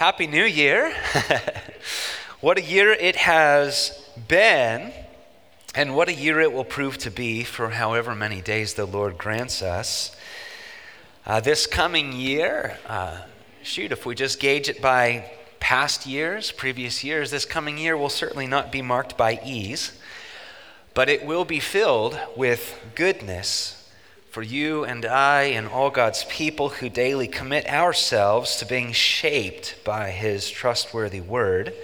Happy New Year. what a year it has been, and what a year it will prove to be for however many days the Lord grants us. Uh, this coming year, uh, shoot, if we just gauge it by past years, previous years, this coming year will certainly not be marked by ease, but it will be filled with goodness for you and I and all God's people who daily commit ourselves to being shaped by His trustworthy word.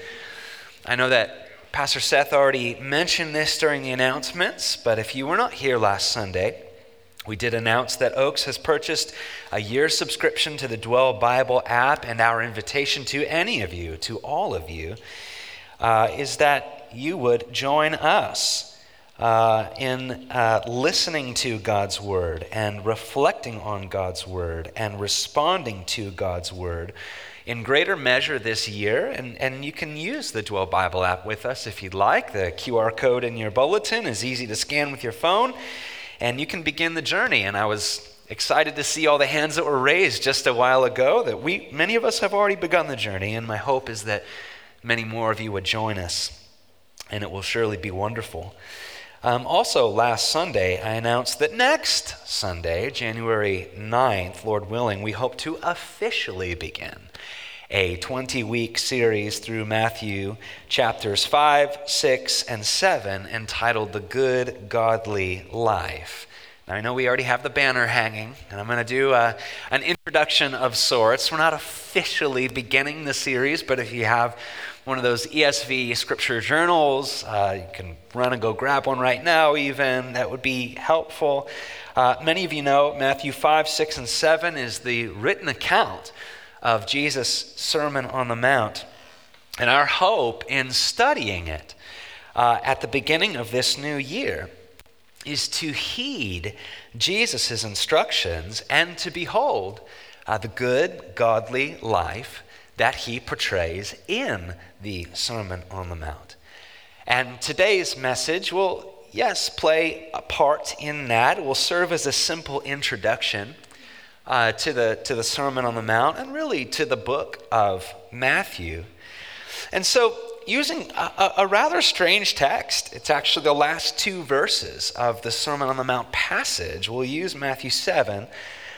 I know that Pastor Seth already mentioned this during the announcements, but if you were not here last Sunday, we did announce that Oaks has purchased a year subscription to the Dwell Bible app, and our invitation to any of you, to all of you, uh, is that you would join us uh, in uh, listening to God's word and reflecting on God's word and responding to God's word in greater measure this year. And, and you can use the Dwell Bible app with us if you'd like. The QR code in your bulletin is easy to scan with your phone, and you can begin the journey. And I was excited to see all the hands that were raised just a while ago that we many of us have already begun the journey and my hope is that many more of you would join us and it will surely be wonderful um, also, last Sunday, I announced that next Sunday, January 9th, Lord willing, we hope to officially begin a 20 week series through Matthew chapters 5, 6, and 7 entitled The Good Godly Life. Now, I know we already have the banner hanging, and I'm going to do a, uh, an introduction of sorts. We're not officially beginning the series, but if you have one of those ESV scripture journals. Uh, you can run and go grab one right now, even. That would be helpful. Uh, many of you know Matthew 5, 6, and 7 is the written account of Jesus' Sermon on the Mount. And our hope in studying it uh, at the beginning of this new year is to heed Jesus' instructions and to behold uh, the good, godly life that he portrays in the Sermon on the Mount. And today's message will, yes, play a part in that. It will serve as a simple introduction uh, to, the, to the Sermon on the Mount and really to the book of Matthew. And so, using a, a, rather strange text, it's actually the last two verses of the Sermon on the Mount passage. We'll use Matthew 7,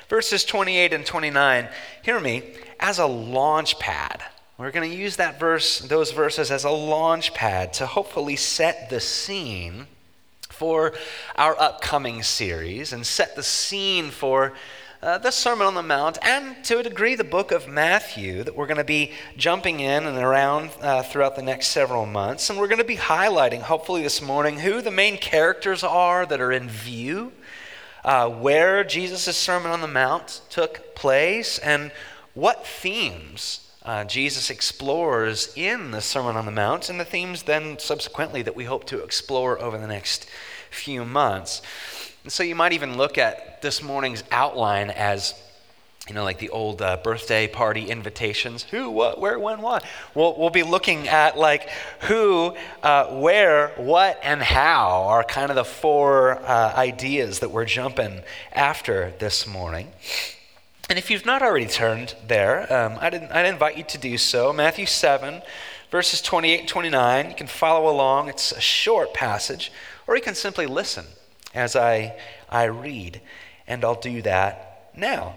verses 28 and 29. Hear me as a launch pad. We're going to use that verse, those verses as a launch pad to hopefully set the scene for our upcoming series and set the scene for uh, the Sermon on the Mount and to a degree the book of Matthew that we're going to be jumping in and around uh, throughout the next several months. And we're going to be highlighting, hopefully, this morning, who the main characters are that are in view, uh, where Jesus' Sermon on the Mount took place, and what themes uh, Jesus explores in the Sermon on the Mount, and the themes then subsequently that we hope to explore over the next few months. And so you might even look at this morning's outline as you know, like the old uh, birthday party invitations. Who, what, where, when, what. We'll, we'll be looking at like who, uh, where, what, and how are kind of the four uh, ideas that we're jumping after this morning. And if you've not already turned there, um, I'd, I'd invite you to do so. Matthew 7, verses 28 and 29. You can follow along, it's a short passage, or you can simply listen as I, I read, and I'll do that now.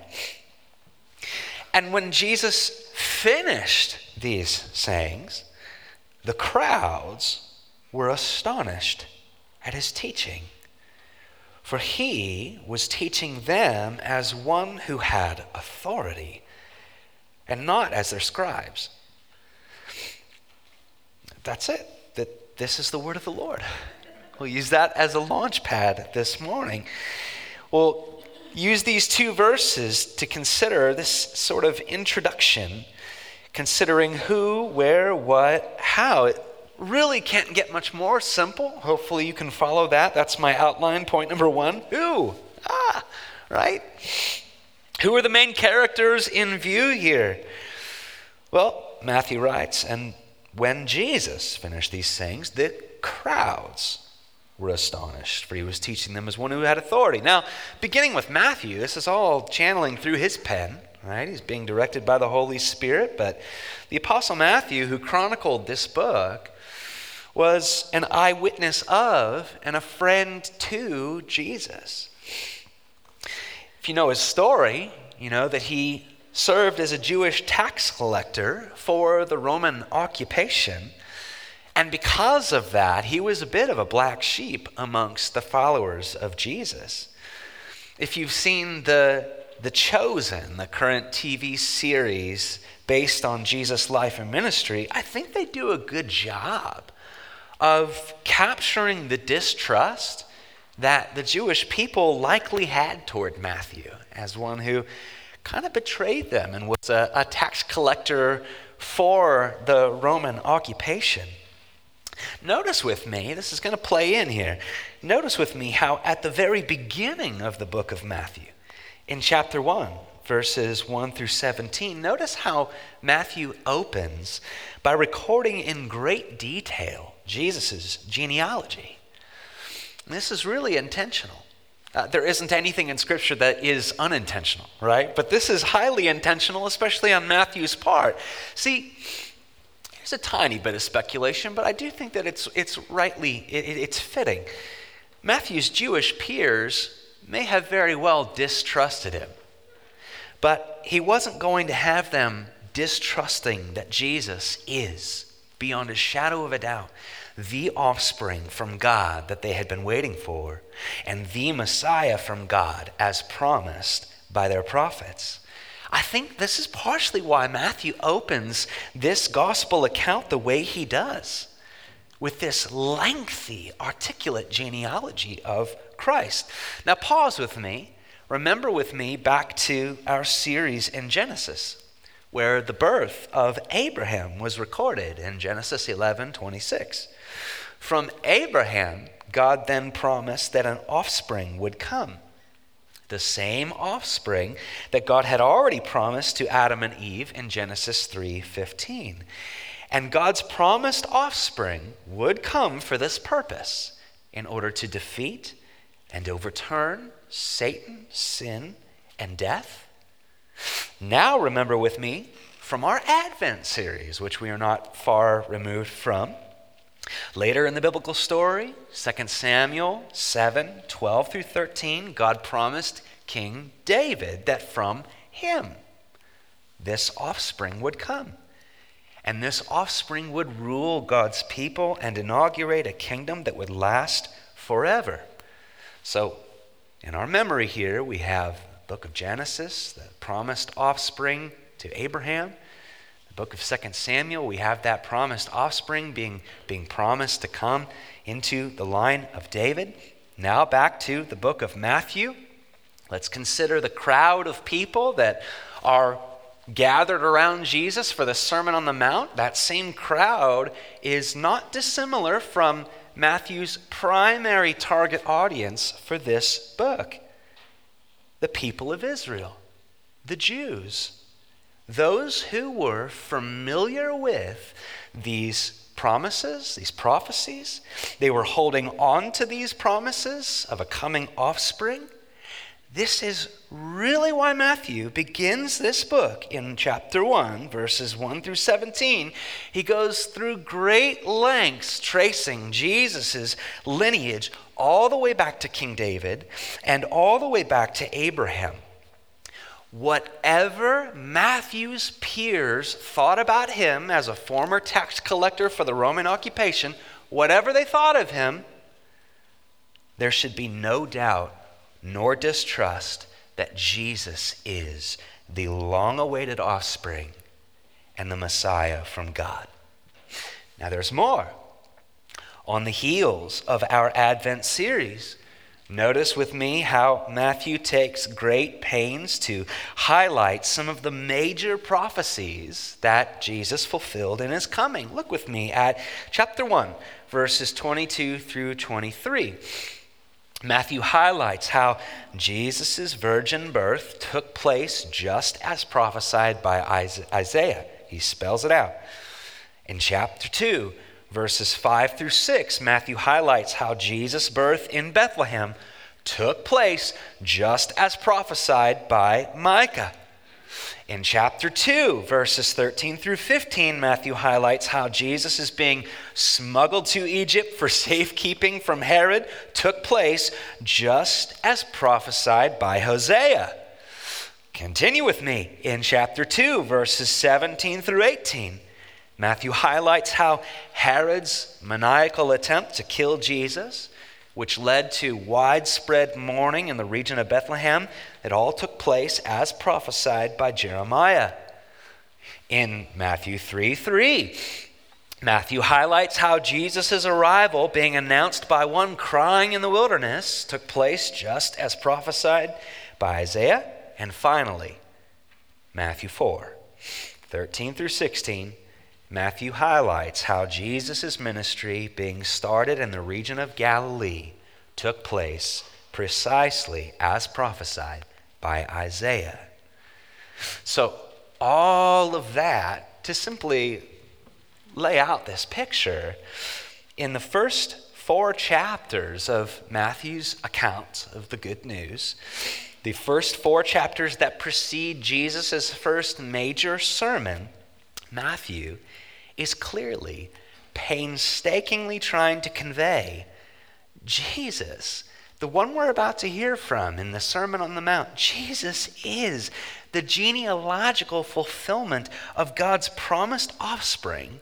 And when Jesus finished these sayings, the crowds were astonished at his teaching for he was teaching them as one who had authority and not as their scribes. That's it. That this is the word of the Lord. We'll use that as a launch pad this morning. We'll use these two verses to consider this sort of introduction, considering who, where, what, how. It really can't get much more simple. Hopefully, you can follow that. That's my outline. Point number one who? Ah, right? Who are the main characters in view here? Well, Matthew writes, and when Jesus finished these things, the crowds were astonished, for he was teaching them as one who had authority. Now, beginning with Matthew, this is all channeling through his pen, right? He's being directed by the Holy Spirit. But the Apostle Matthew, who chronicled this book, was an eyewitness of and a friend to Jesus. If you know his story, you know that he served as a Jewish tax collector for the Roman occupation. And because of that, he was a bit of a black sheep amongst the followers of Jesus. If you've seen the, the Chosen, the current TV series based on Jesus' life and ministry, I think they do a good job of capturing the distrust that the Jewish people likely had toward Matthew as one who kind of betrayed them and was a, a tax collector for the Roman occupation. Notice with me, this is going to play in here. Notice with me how at the very beginning of the book of Matthew, in chapter 1, verses 1 through 17, notice how Matthew opens by recording in great detail Jesus' genealogy. this is really intentional. Uh, there isn't anything in Scripture that is unintentional, right? But this is highly intentional, especially on Matthew's part. See, here's a tiny bit of speculation, but I do think that it's, it's rightly, it, it's fitting. Matthew's Jewish peers may have very well distrusted him, but he wasn't going to have them distrusting that Jesus is, beyond a shadow of a doubt, the offspring from God that they had been waiting for, and the Messiah from God as promised by their prophets. I think this is partially why Matthew opens this gospel account the way he does, with this lengthy, articulate genealogy of Christ. Now, pause with me. Remember with me back to our series in Genesis, where the birth of Abraham was recorded in Genesis 11 26. From Abraham, God then promised that an offspring would come. The same offspring that God had already promised to Adam and Eve in Genesis 3:15. And God's promised offspring would come for this purpose in order to defeat and overturn Satan, sin, and death. Now remember with me from our Advent series, which we are not far removed from. Later in the biblical story, 2 Samuel 7 12 through 13, God promised King David that from him this offspring would come. And this offspring would rule God's people and inaugurate a kingdom that would last forever. So, in our memory here, we have the book of Genesis, the promised offspring to Abraham the book of 2 Samuel, we have that promised offspring being, being promised to come into the line of David. Now back to the book of Matthew. Let's consider the crowd of people that are gathered around Jesus for the Sermon on the Mount. That same crowd is not dissimilar from Matthew's primary target audience for this book the people of Israel, the Jews those who were familiar with these promises, these prophecies, they were holding on to these promises of a coming offspring. This is really why Matthew begins this book in chapter 1, verses 1 through 17. He goes through great lengths tracing Jesus' lineage all the way back to King David and all the way back to Abraham whatever Matthew's peers thought about him as a former tax collector for the Roman occupation, whatever they thought of him, there should be no doubt nor distrust that Jesus is the long awaited offspring and the Messiah from God. Now, there's more. On the heels of our Advent series, Notice with me how Matthew takes great pains to highlight some of the major prophecies that Jesus fulfilled in his coming. Look with me at chapter 1, verses 22 through 23. Matthew highlights how Jesus' virgin birth took place just as prophesied by Isaiah. He spells it out. In chapter 2, verses 5 through 6, Matthew highlights how Jesus' birth in Bethlehem took place just as prophesied by Micah. In chapter 2, verses 13 through 15, Matthew highlights how Jesus is being smuggled to Egypt for safekeeping from Herod took place just as prophesied by Hosea. Continue with me in chapter 2, verses 17 through 18. Matthew highlights how Herod's maniacal attempt to kill Jesus, which led to widespread mourning in the region of Bethlehem, it all took place as prophesied by Jeremiah. In Matthew 3 3, Matthew highlights how Jesus' arrival, being announced by one crying in the wilderness, took place just as prophesied by Isaiah. And finally, Matthew 4 13 through 16, Matthew highlights how Jesus' ministry, being started in the region of Galilee, took place precisely as prophesied by Isaiah. So, all of that to simply lay out this picture in the first four chapters of Matthew's account of the good news, the first four chapters that precede Jesus' first major sermon, Matthew is clearly, painstakingly trying to convey Jesus the one we're about to hear from in the Sermon on the Mount, Jesus is the genealogical fulfillment of God's promised offspring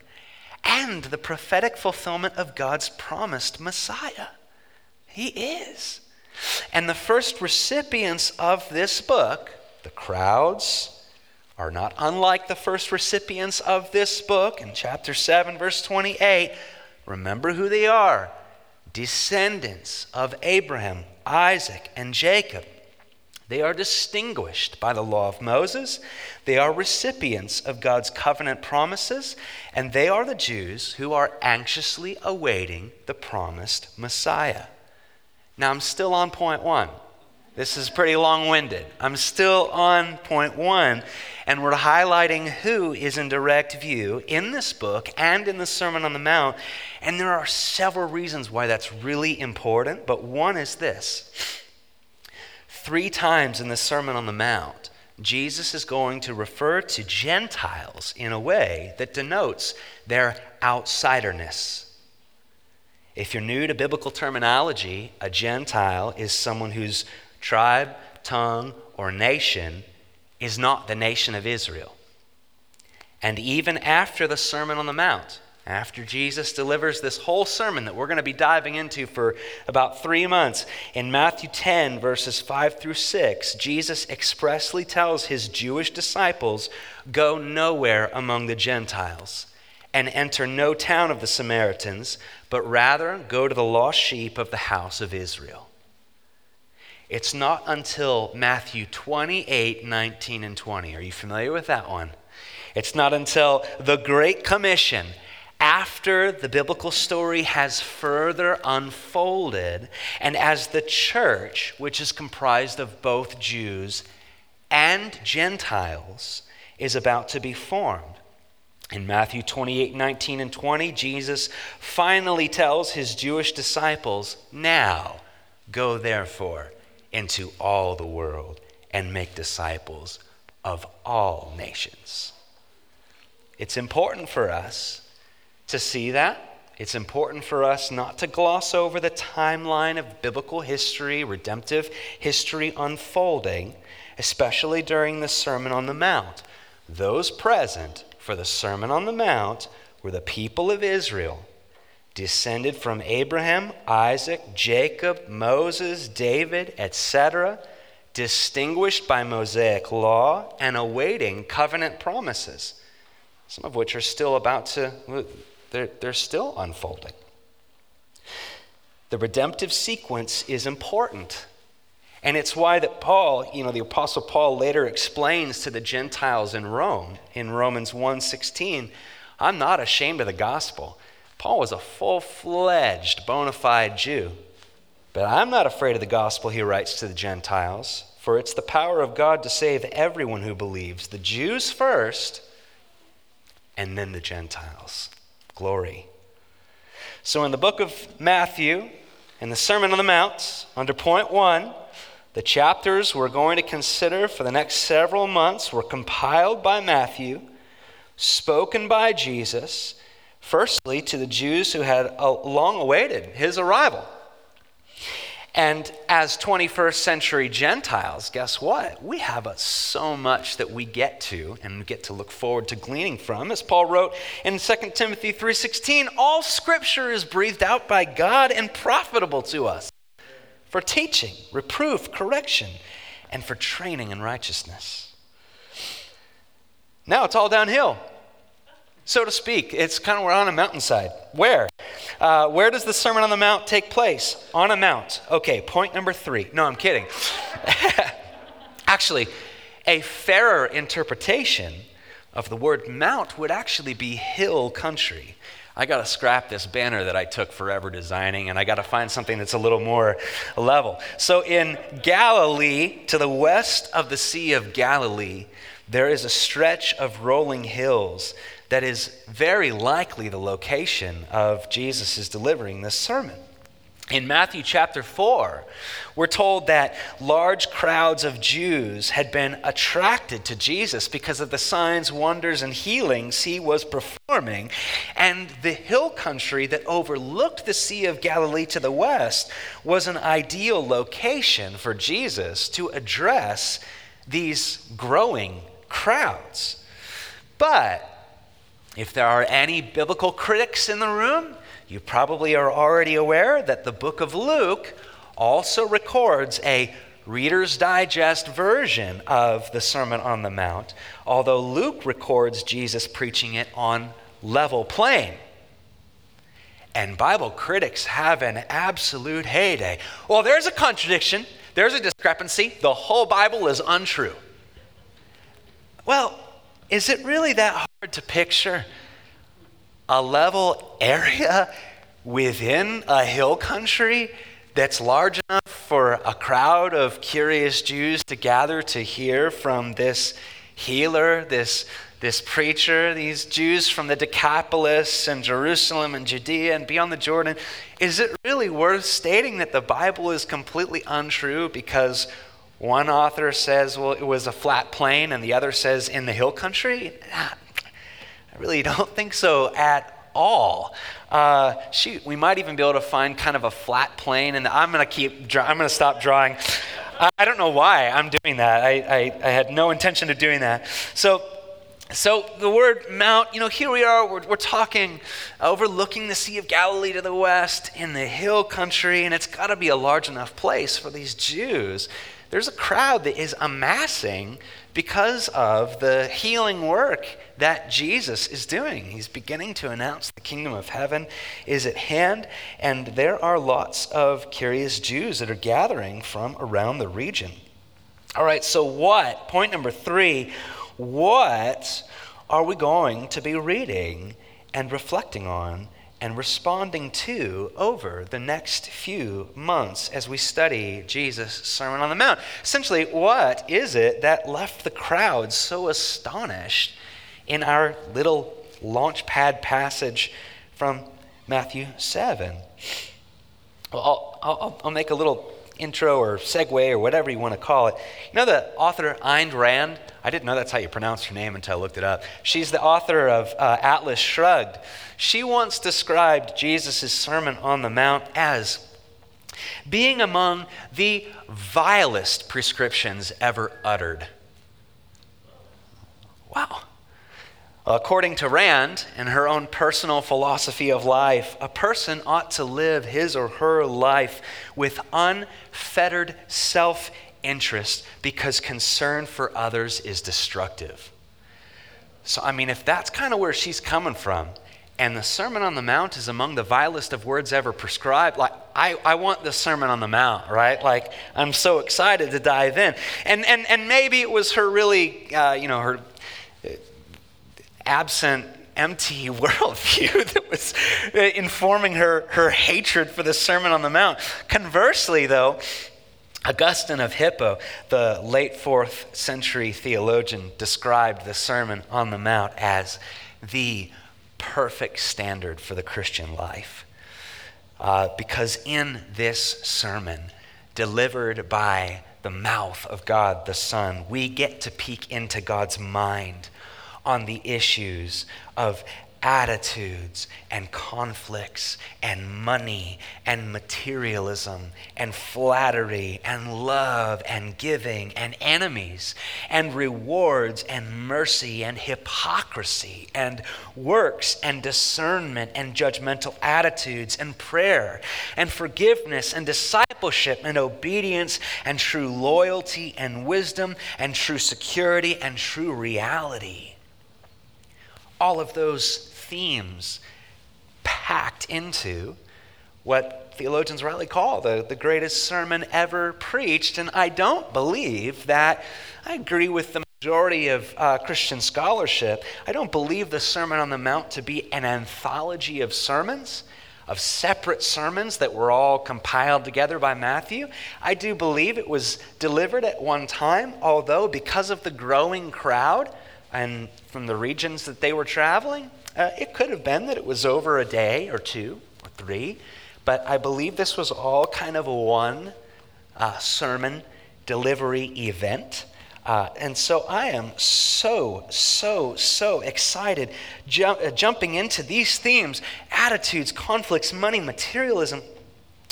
and the prophetic fulfillment of God's promised Messiah. He is. And the first recipients of this book, the crowds, are not unlike the first recipients of this book in chapter 7, verse 28. Remember who they are descendants of Abraham, Isaac, and Jacob. They are distinguished by the law of Moses. They are recipients of God's covenant promises, and they are the Jews who are anxiously awaiting the promised Messiah. Now, I'm still on point one. This is pretty long winded. I'm still on point one, and we're highlighting who is in direct view in this book and in the Sermon on the Mount. And there are several reasons why that's really important, but one is this. Three times in the Sermon on the Mount, Jesus is going to refer to Gentiles in a way that denotes their outsiderness. If you're new to biblical terminology, a Gentile is someone whose tribe, tongue, or nation is not the nation of Israel. And even after the Sermon on the Mount, after Jesus delivers this whole sermon that we're going to be diving into for about three months, in Matthew 10, verses 5 through 6, Jesus expressly tells his Jewish disciples go nowhere among the Gentiles and enter no town of the Samaritans, but rather go to the lost sheep of the house of Israel. It's not until Matthew 28, 19, and 20. Are you familiar with that one? It's not until the Great Commission, after the biblical story has further unfolded, and as the church, which is comprised of both Jews and Gentiles, is about to be formed. In Matthew 28, 19, and 20, Jesus finally tells his Jewish disciples, Now go therefore into all the world and make disciples of all nations. It's important for us to see that. It's important for us not to gloss over the timeline of biblical history, redemptive history unfolding, especially during the Sermon on the Mount. Those present for the Sermon on the Mount were the people of Israel descended from Abraham, Isaac, Jacob, Moses, David, etc., distinguished by Mosaic law and awaiting covenant promises, some of which are still about to, they're, they're still unfolding. The redemptive sequence is important. And it's why that Paul, you know, the apostle Paul later explains to the Gentiles in Rome in Romans 1:16, I'm not ashamed of the gospel Paul was a full fledged, bona fide Jew. But I'm not afraid of the gospel, he writes to the Gentiles, for it's the power of God to save everyone who believes, the Jews first, and then the Gentiles. Glory. So in the book of Matthew, in the Sermon on the Mount, under point one, The chapters we're going to consider for the next several months were compiled by Matthew, spoken by Jesus, firstly to the Jews who had uh, long awaited his arrival. And as 21st century Gentiles, guess what? We have so much that we get to and get to look forward to gleaning from. As Paul wrote in 2 Timothy 3:16, all scripture is breathed out by God and profitable to us for teaching, reproof, correction, and for training in righteousness. Now it's all downhill so to speak. It's kind of we're on a mountainside. Where? Uh, where does the Sermon on the Mount take place? On a mount. Okay, point number three. No, I'm kidding. actually, a fairer interpretation of the word mount would actually be hill country. I got to scrap this banner that I took forever designing, and I got to find something that's a little more level. So, in Galilee, to the west of the Sea of Galilee, there is a stretch of rolling hills that is very likely the location of Jesus' delivering this sermon. In Matthew chapter 4, we're told that large crowds of Jews had been attracted to Jesus because of the signs, wonders, and healings he was performing. And the hill country that overlooked the Sea of Galilee to the west was an ideal location for Jesus to address these growing crowds. But if there are any biblical critics in the room, you probably are already aware that the book of Luke also records a Reader's Digest version of the Sermon on the Mount, although Luke records Jesus preaching it on level plain. And Bible critics have an absolute heyday. Well, there's a contradiction, there's a discrepancy. The whole Bible is untrue. Well, is it really that hard to picture a level area within a hill country that's large enough for a crowd of curious Jews to gather to hear from this healer, this, this preacher, these Jews from the Decapolis and Jerusalem and Judea and beyond the Jordan? Is it really worth stating that the Bible is completely untrue because one author says, well, it was a flat plain, and the other says in the hill country. Really don't think so at all. Uh, shoot, we might even be able to find kind of a flat plane. and I'm going to keep, I'm going to stop drawing. I don't know why I'm doing that. I, I, I had no intention of doing that. So, so the word mount, you know, here we are, we're, we're talking overlooking the Sea of Galilee to the west in the hill country, and it's got to be a large enough place for these Jews there's a crowd that is amassing because of the healing work that Jesus is doing. He's beginning to announce the kingdom of heaven is at hand, and there are lots of curious Jews that are gathering from around the region. All right, so what? Point number three what are we going to be reading and reflecting on and responding to over the next few months as we study Jesus' Sermon on the Mount. Essentially, what is it that left the crowd so astonished in our little launch pad passage from Matthew 7? Well, I'll, I'll, I'll make a little intro or segue or whatever you want to call it. You know the author Ayn Rand? I didn't know that's how you pronounce her name until I looked it up. She's the author of uh, Atlas Shrugged. She once described Jesus' Sermon on the Mount as being among the vilest prescriptions ever uttered. Wow. According to Rand, in her own personal philosophy of life, a person ought to live his or her life with unfettered self interest because concern for others is destructive. So, I mean, if that's kind of where she's coming from, and the Sermon on the Mount is among the vilest of words ever prescribed. Like, I, I want the Sermon on the Mount, right? Like, I'm so excited to dive in. And, and, and maybe it was her really, uh, you know, her absent, empty worldview that was uh, informing her, her hatred for the Sermon on the Mount. Conversely, though, Augustine of Hippo, the late fourth century theologian, described the Sermon on the Mount as the perfect standard for the Christian life. Uh, because in this sermon, delivered by the mouth of God the Son. We get to peek into God's mind on the issues of attitudes and conflicts and money and materialism and flattery and love and giving and enemies and rewards and mercy and hypocrisy and works and discernment and judgmental attitudes and prayer and forgiveness and discipleship and obedience and true loyalty and wisdom and true security and true reality all of those themes packed into what theologians rightly call the, the greatest sermon ever preached. And I don't believe that, I agree with the majority of uh, Christian scholarship, I don't believe the Sermon on the Mount to be an anthology of sermons. Of separate sermons that were all compiled together by Matthew. I do believe it was delivered at one time, although, because of the growing crowd and from the regions that they were traveling, uh, it could have been that it was over a day or two or three, but I believe this was all kind of a one uh, sermon delivery event. Uh, and so I am so, so, so excited jump, uh, jumping into these themes attitudes, conflicts, money, materialism.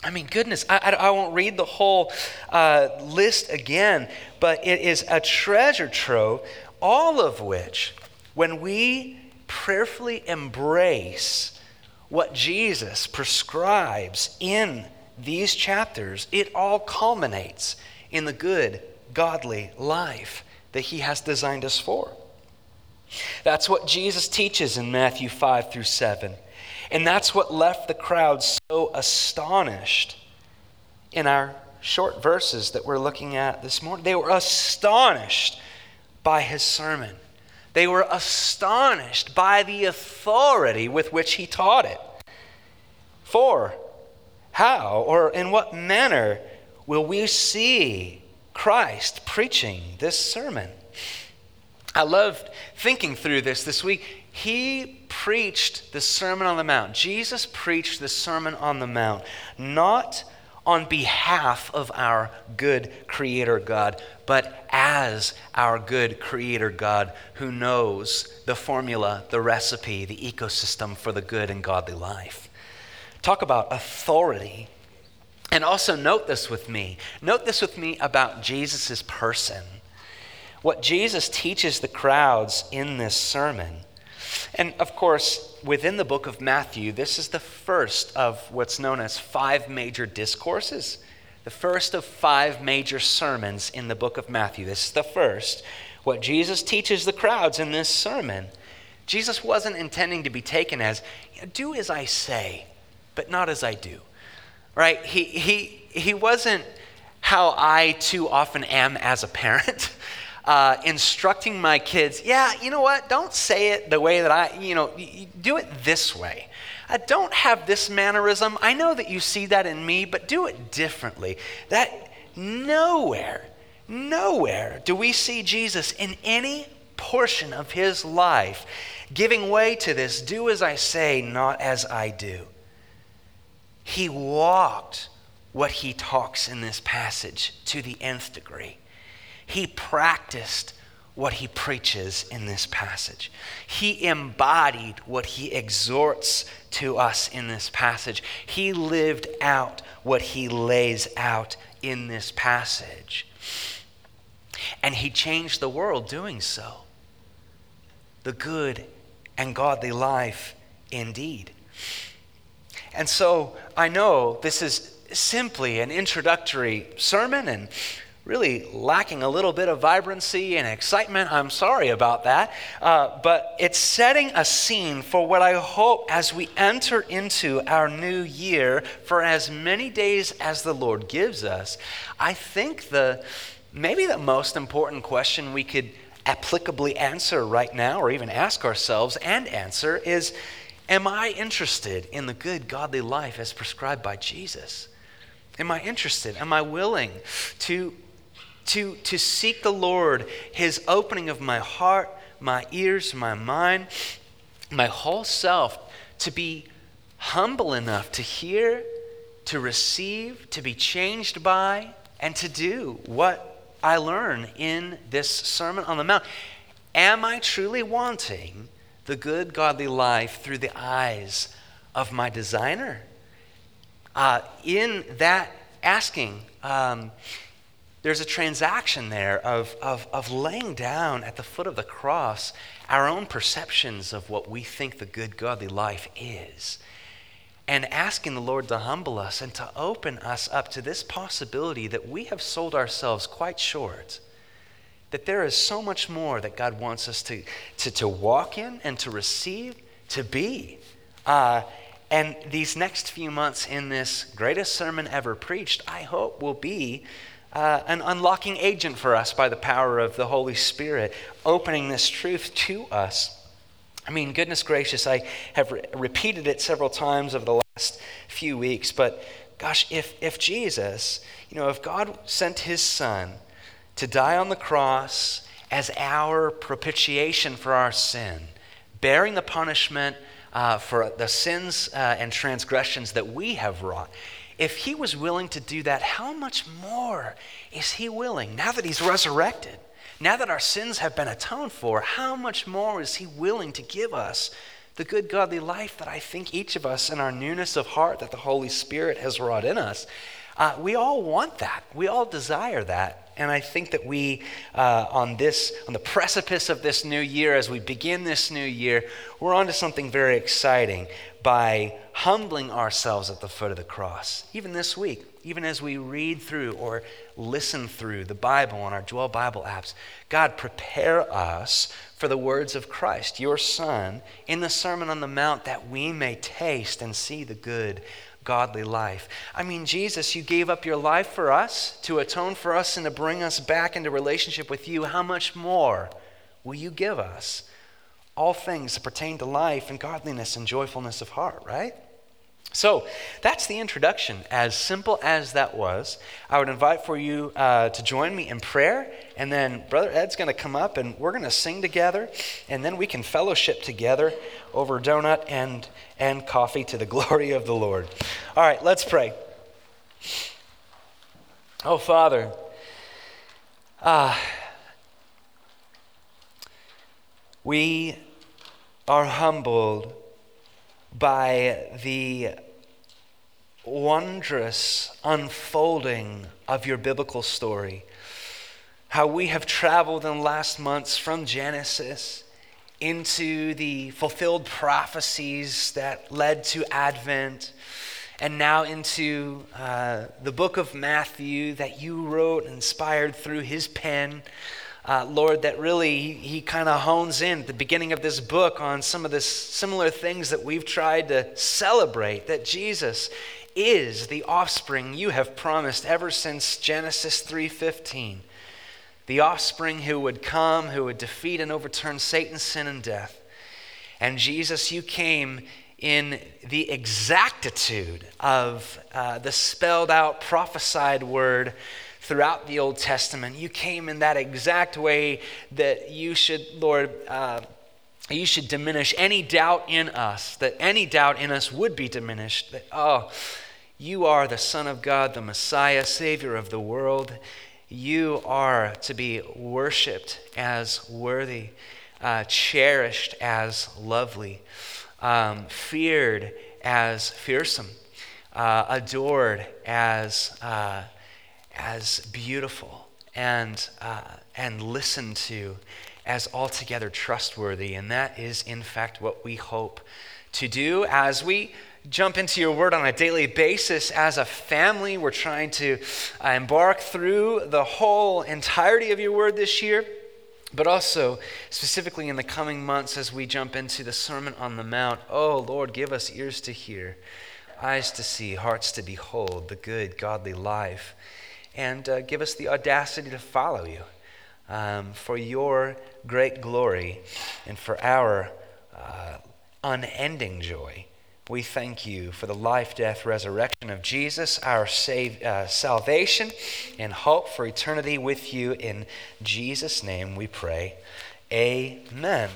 I mean, goodness, I, I, I won't read the whole uh, list again, but it is a treasure trove, all of which, when we prayerfully embrace what Jesus prescribes in these chapters, it all culminates in the good, godly life that he has designed us for. That's what Jesus teaches in Matthew 5 through 7. And that's what left the crowd so astonished in our short verses that we're looking at this morning. They were astonished by his sermon. They were astonished by the authority with which he taught it. For how or in what manner will we see Christ preaching this sermon? I loved thinking through this this week. He preached the Sermon on the Mount. Jesus preached the Sermon on the Mount, not on behalf of our good Creator God, but as our good Creator God who knows the formula, the recipe, the ecosystem for the good and godly life. Talk about authority. And also note this with me. Note this with me about Jesus' person. What Jesus teaches the crowds in this sermon. And of course, within the book of Matthew, this is the first of what's known as five major discourses the first of five major sermons in the book of Matthew. This is the first. What Jesus teaches the crowds in this sermon. Jesus wasn't intending to be taken as, do as I say, but not as I do. Right? He, he, he wasn't how I too often am as a parent. Uh, instructing my kids, yeah, you know what? Don't say it the way that I, you know, do it this way. I don't have this mannerism. I know that you see that in me, but do it differently. That nowhere, nowhere do we see Jesus in any portion of his life giving way to this do as I say, not as I do. He walked what he talks in this passage to the nth degree. He practiced what he preaches in this passage. He embodied what he exhorts to us in this passage. He lived out what he lays out in this passage. And he changed the world doing so. The good and godly life indeed. And so I know this is simply an introductory sermon and really lacking a little bit of vibrancy and excitement. I'm sorry about that. Uh, but it's setting a scene for what I hope as we enter into our new year for as many days as the Lord gives us. I think the maybe the most important question we could applicably answer right now, or even ask ourselves and answer, is Am I interested in the good, godly life as prescribed by Jesus? Am I interested? Am I willing to to, to seek the Lord, His opening of my heart, my ears, my mind, my whole self, to be humble enough to hear, to receive, to be changed by, and to do what I learn in this Sermon on the Mount. Am I truly wanting the good, godly life through the eyes of my designer? Uh, in that asking, um, there's a transaction there of, of, of laying down at the foot of the cross our own perceptions of what we think the good, godly life is. And asking the Lord to humble us and to open us up to this possibility that we have sold ourselves quite short that there is so much more that God wants us to, to, to walk in and to receive, to be. Uh, and these next few months in this greatest sermon ever preached, I hope will be uh, an unlocking agent for us by the power of the Holy Spirit, opening this truth to us. I mean, goodness gracious, I have re- repeated it several times over the last few weeks, but gosh, if, if Jesus, you know, if God sent his son, to die on the cross as our propitiation for our sin, bearing the punishment uh, for the sins uh, and transgressions that we have wrought. If he was willing to do that, how much more is he willing, now that he's resurrected, now that our sins have been atoned for, how much more is he willing to give us the good godly life that I think each of us in our newness of heart that the Holy Spirit has wrought in us? Uh, we all want that. We all desire that. And I think that we, uh, on this, on the precipice of this new year, as we begin this new year, we're onto something very exciting by humbling ourselves at the foot of the cross. Even this week, even as we read through or listen through the Bible on our Dwell Bible apps, God, prepare us for the words of Christ, your Son, in the Sermon on the Mount, that we may taste and see the good godly life. I mean, Jesus, you gave up your life for us to atone for us and to bring us back into relationship with you. How much more will you give us? All things that pertain to life and godliness and joyfulness of heart, right? So that's the introduction. As simple as that was, I would invite for you uh, to join me in prayer, and then Brother Ed's going to come up and we're going to sing together, and then we can fellowship together over donut and, and coffee to the glory of the Lord. All right, let's pray. Oh, Father, ah, we are humbled by the wondrous unfolding of your biblical story. How we have traveled in the last months from Genesis into the fulfilled prophecies that led to Advent, and now into uh, the book of Matthew that you wrote, inspired through his pen uh, Lord, that really he, he kind of hones in at the beginning of this book on some of the similar things that we've tried to celebrate, that Jesus is the offspring you have promised ever since Genesis 3:15. The offspring who would come, who would defeat and overturn Satan's sin and death. And Jesus, you came in the exactitude of uh, the spelled out, prophesied word throughout the Old Testament. You came in that exact way that you should, Lord, uh, you should diminish any doubt in us, that any doubt in us would be diminished. That, oh, you are the Son of God, the Messiah, Savior of the world. You are to be worshiped as worthy, uh, cherished as lovely, um, feared as fearsome, uh, adored as uh, as beautiful and, uh, and listened to as altogether trustworthy. And that is, in fact, what we hope to do as we jump into your word on a daily basis as a family. We're trying to uh, embark through the whole entirety of your word this year, but also specifically in the coming months as we jump into the Sermon on the Mount. Oh, Lord, give us ears to hear, eyes to see, hearts to behold the good, godly life and uh, give us the audacity to follow you um, for your great glory and for our uh, unending joy. We thank you for the life, death, resurrection of Jesus, our save, uh, salvation, and hope for eternity with you. In Jesus' name we pray. Amen.